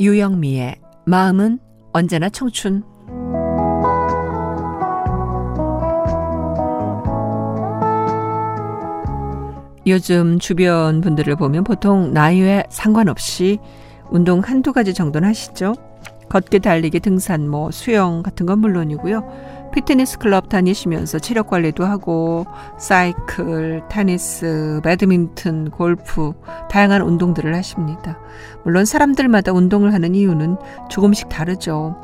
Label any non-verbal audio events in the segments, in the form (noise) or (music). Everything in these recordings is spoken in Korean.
유영미의 마음은 언제나 청춘 요즘 주변 분들을 보면 보통 나이에 상관없이 운동 한두 가지 정도는 하시죠. 걷기, 달리기, 등산, 뭐 수영 같은 건 물론이고요. 피트니스 클럽 다니시면서 체력 관리도 하고 사이클, 테니스, 배드민턴, 골프 다양한 운동들을 하십니다. 물론 사람들마다 운동을 하는 이유는 조금씩 다르죠.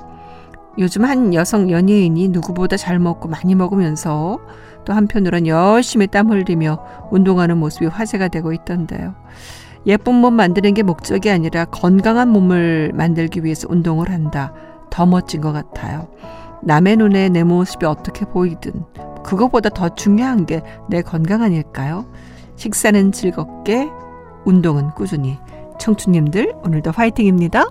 요즘 한 여성 연예인이 누구보다 잘 먹고 많이 먹으면서 또 한편으론 열심히 땀 흘리며 운동하는 모습이 화제가 되고 있던데요. 예쁜 몸 만드는 게 목적이 아니라 건강한 몸을 만들기 위해서 운동을 한다. 더 멋진 것 같아요. 남의 눈에 내 모습이 어떻게 보이든 그것보다 더 중요한 게 내 건강 아닐까요? 식사는 즐겁게, 운동은 꾸준히. 청춘님들 오늘도 화이팅입니다.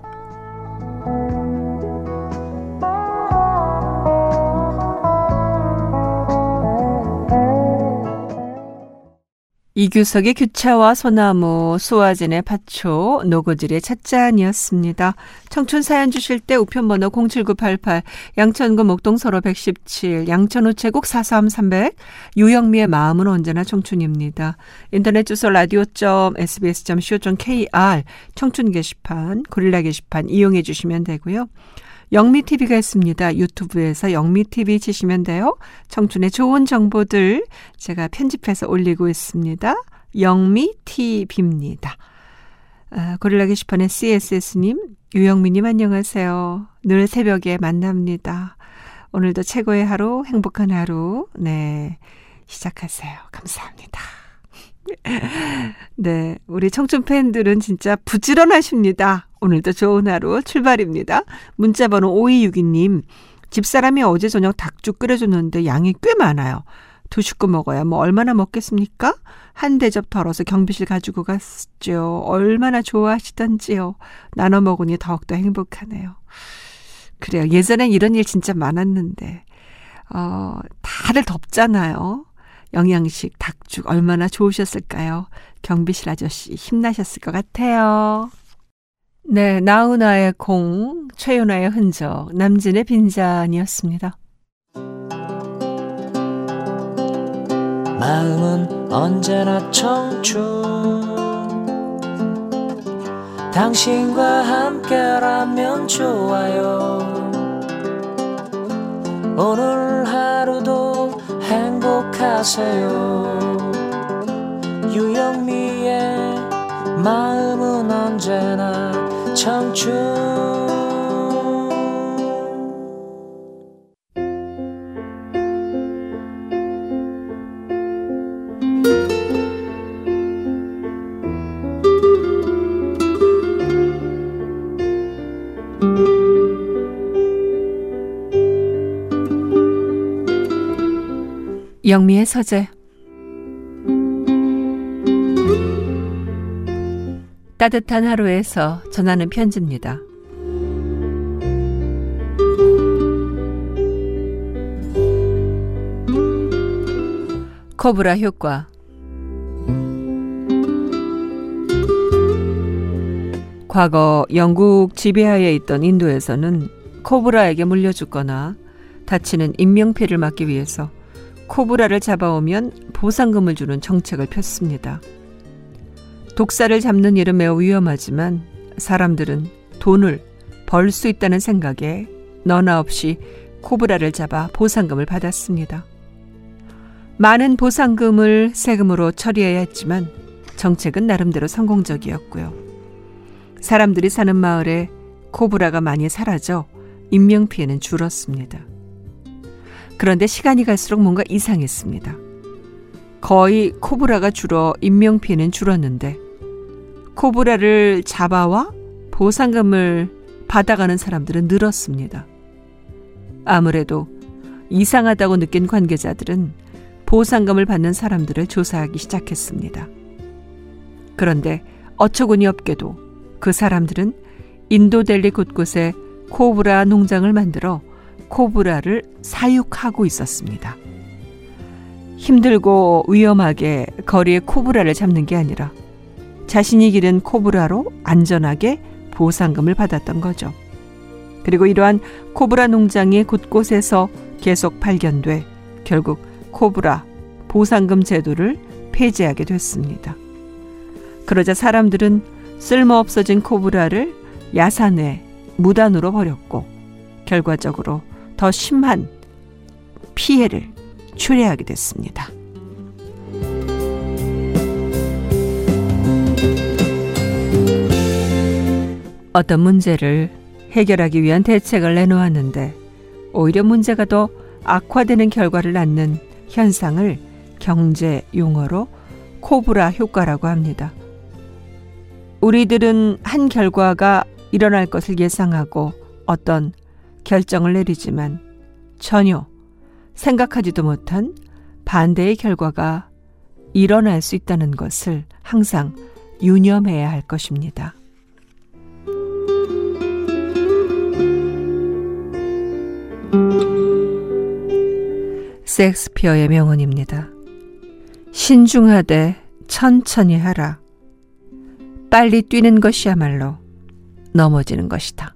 이규석의 규차와 소나무, 수아진의 파초, 노고질의 찻잔이었습니다. 청춘 사연 주실 때 우편번호 07988, 양천구 목동서로 117, 양천우체국 43300, 유영미의 마음은 언제나 청춘입니다. 인터넷 주소 라디오.sbs.co.kr, 청춘 게시판, 고릴라 게시판 이용해 주시면 되고요. 영미TV가 있습니다. 유튜브에서 영미TV 치시면 돼요. 청춘의 좋은 정보들 제가 편집해서 올리고 있습니다. 영미TV입니다. 아, 고릴라 게시판의 CSS님, 유영미님 안녕하세요. 늘 새벽에 만납니다. 오늘도 최고의 하루, 행복한 하루, 네, 시작하세요. 감사합니다. (laughs) 네, 우리 청춘 팬들은 진짜 부지런하십니다. 오늘도 좋은 하루 출발입니다. 문자번호 5262님, 집사람이 어제 저녁 닭죽 끓여줬는데 양이 꽤 많아요. 두 식구 먹어야 뭐 얼마나 먹겠습니까? 한 대접 덜어서 경비실 가지고 갔죠. 얼마나 좋아하시던지요. 나눠 먹으니 더욱더 행복하네요. 그래요. 예전엔 이런 일 진짜 많았는데, 어, 다들 덥잖아요. 영양식, 닭죽 얼마나 좋으셨을까요? 경비실 아저씨 힘나셨을 것 같아요. 네, 나훈아의 공, 최윤아의 흔적, 남진의 빈잔이었습니다. 마음은 언제나 청춘. 당신과 함께라면 좋아요. 오늘 하루도 행복하세요. 유영미의 마음은 언제나 청춘. 영미의 서재 따뜻한 하루에서 전하는 편지입니다. 코브라 효과 과거 영국 지배하에 있던 인도에서는 코브라에게 물려주거나 다치는 인명피해를 막기 위해서 코브라를 잡아오면 보상금을 주는 정책을 폈습니다. 독사를 잡는 일은 매우 위험하지만 사람들은 돈을 벌 수 있다는 생각에 너나 없이 코브라를 잡아 보상금을 받았습니다. 많은 보상금을 세금으로 처리해야 했지만 정책은 나름대로 성공적이었고요. 사람들이 사는 마을에 코브라가 많이 사라져 인명피해는 줄었습니다. 그런데 시간이 갈수록 뭔가 이상했습니다. 거의 코브라가 줄어 인명피해는 줄었는데 코브라를 잡아와 보상금을 받아가는 사람들은 늘었습니다. 아무래도 이상하다고 느낀 관계자들은 보상금을 받는 사람들을 조사하기 시작했습니다. 그런데 어처구니 없게도 그 사람들은 인도 델리 곳곳에 코브라 농장을 만들어 코브라를 사육하고 있었습니다. 힘들고 위험하게 거리에 코브라를 잡는 게 아니라 자신이 기른 코브라로 안전하게 보상금을 받았던 거죠. 그리고 이러한 코브라 농장이 곳곳에서 계속 발견돼 결국 코브라 보상금 제도를 폐지하게 됐습니다. 그러자 사람들은 쓸모없어진 코브라를 야산에 무단으로 버렸고 결과적으로 더 심한 피해를 초래하게 됐습니다. 어떤 문제를 해결하기 위한 대책을 내놓았는데 오히려 문제가 더 악화되는 결과를 낳는 현상을 경제 용어로 코브라 효과라고 합니다. 우리들은 한 결과가 일어날 것을 예상하고 어떤 결정을 내리지만 전혀 생각하지도 못한 반대의 결과가 일어날 수 있다는 것을 항상 유념해야 할 것입니다. 섹스피어의 명언입니다. 신중하되 천천히 하라. 빨리 뛰는 것이야말로 넘어지는 것이다.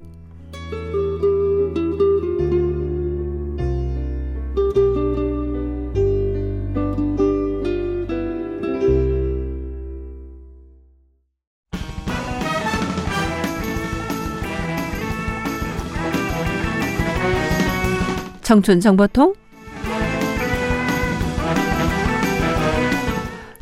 청춘 정보통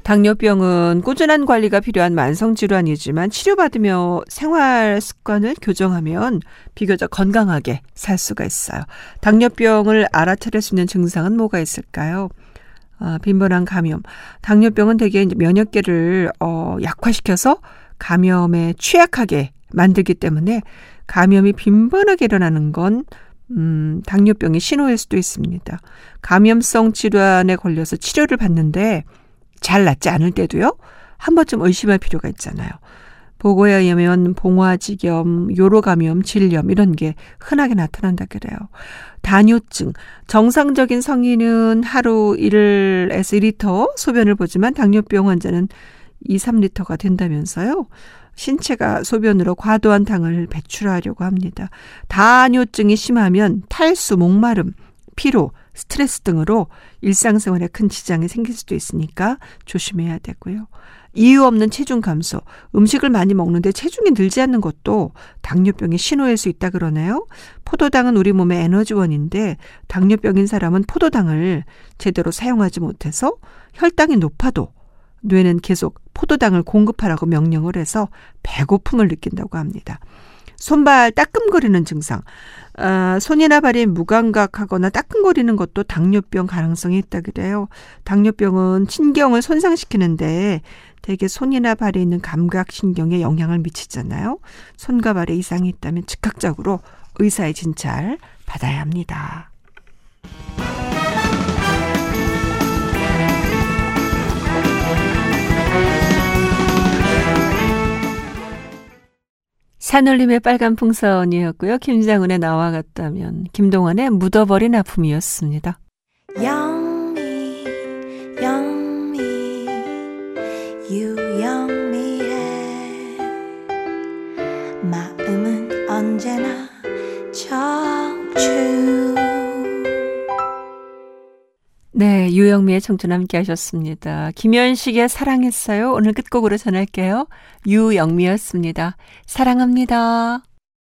당뇨병은 꾸준한 관리가 필요한 만성 질환이지만 치료받으며 생활 습관을 교정하면 비교적 건강하게 살 수가 있어요. 당뇨병을 알아차릴 수 있는 증상은 뭐가 있을까요? 아, 빈번한 감염. 당뇨병은 대개 면역계를 어, 약화시켜서 감염에 취약하게 만들기 때문에 감염이 빈번하게 일어나는 건 음, 당뇨병의 신호일 수도 있습니다. 감염성 질환에 걸려서 치료를 받는데 잘 낫지 않을 때도요. 한 번쯤 의심할 필요가 있잖아요. 보고에 의하면 봉화지겸, 요로감염, 질염 이런 게 흔하게 나타난다 그래요. 단뇨증. 정상적인 성인은 하루 1에서 2리터 소변을 보지만 당뇨병 환자는 2, 3리터가 된다면서요. 신체가 소변으로 과도한 당을 배출하려고 합니다. 단뇨증이 심하면 탈수, 목마름, 피로, 스트레스 등으로 일상생활에 큰 지장이 생길 수도 있으니까 조심해야 되고요. 이유 없는 체중 감소, 음식을 많이 먹는데 체중이 늘지 않는 것도 당뇨병의 신호일 수 있다 그러네요. 포도당은 우리 몸의 에너지원인데 당뇨병인 사람은 포도당을 제대로 사용하지 못해서 혈당이 높아도 뇌는 계속 포도당을 공급하라고 명령을 해서 배고픔을 느낀다고 합니다. 손발 따끔거리는 증상. 아, 손이나 발이 무감각하거나 따끔거리는 것도 당뇨병 가능성이 있다 그래요. 당뇨병은 신경을 손상시키는데 대개 손이나 발에 있는 감각 신경에 영향을 미치잖아요. 손과 발에 이상이 있다면 즉각적으로 의사의 진찰 받아야 합니다. 산울림의 빨간 풍선이었고요. 김장훈의 나와 같다면 김동완의 묻어버린 아픔이었습니다. 영미 영미 유영미의 마음은 언제나 청춘 유영미의 청춘 함께 하셨습니다. 김현식의 사랑했어요. 오늘 끝곡으로 전할게요. 유영미였습니다. 사랑합니다.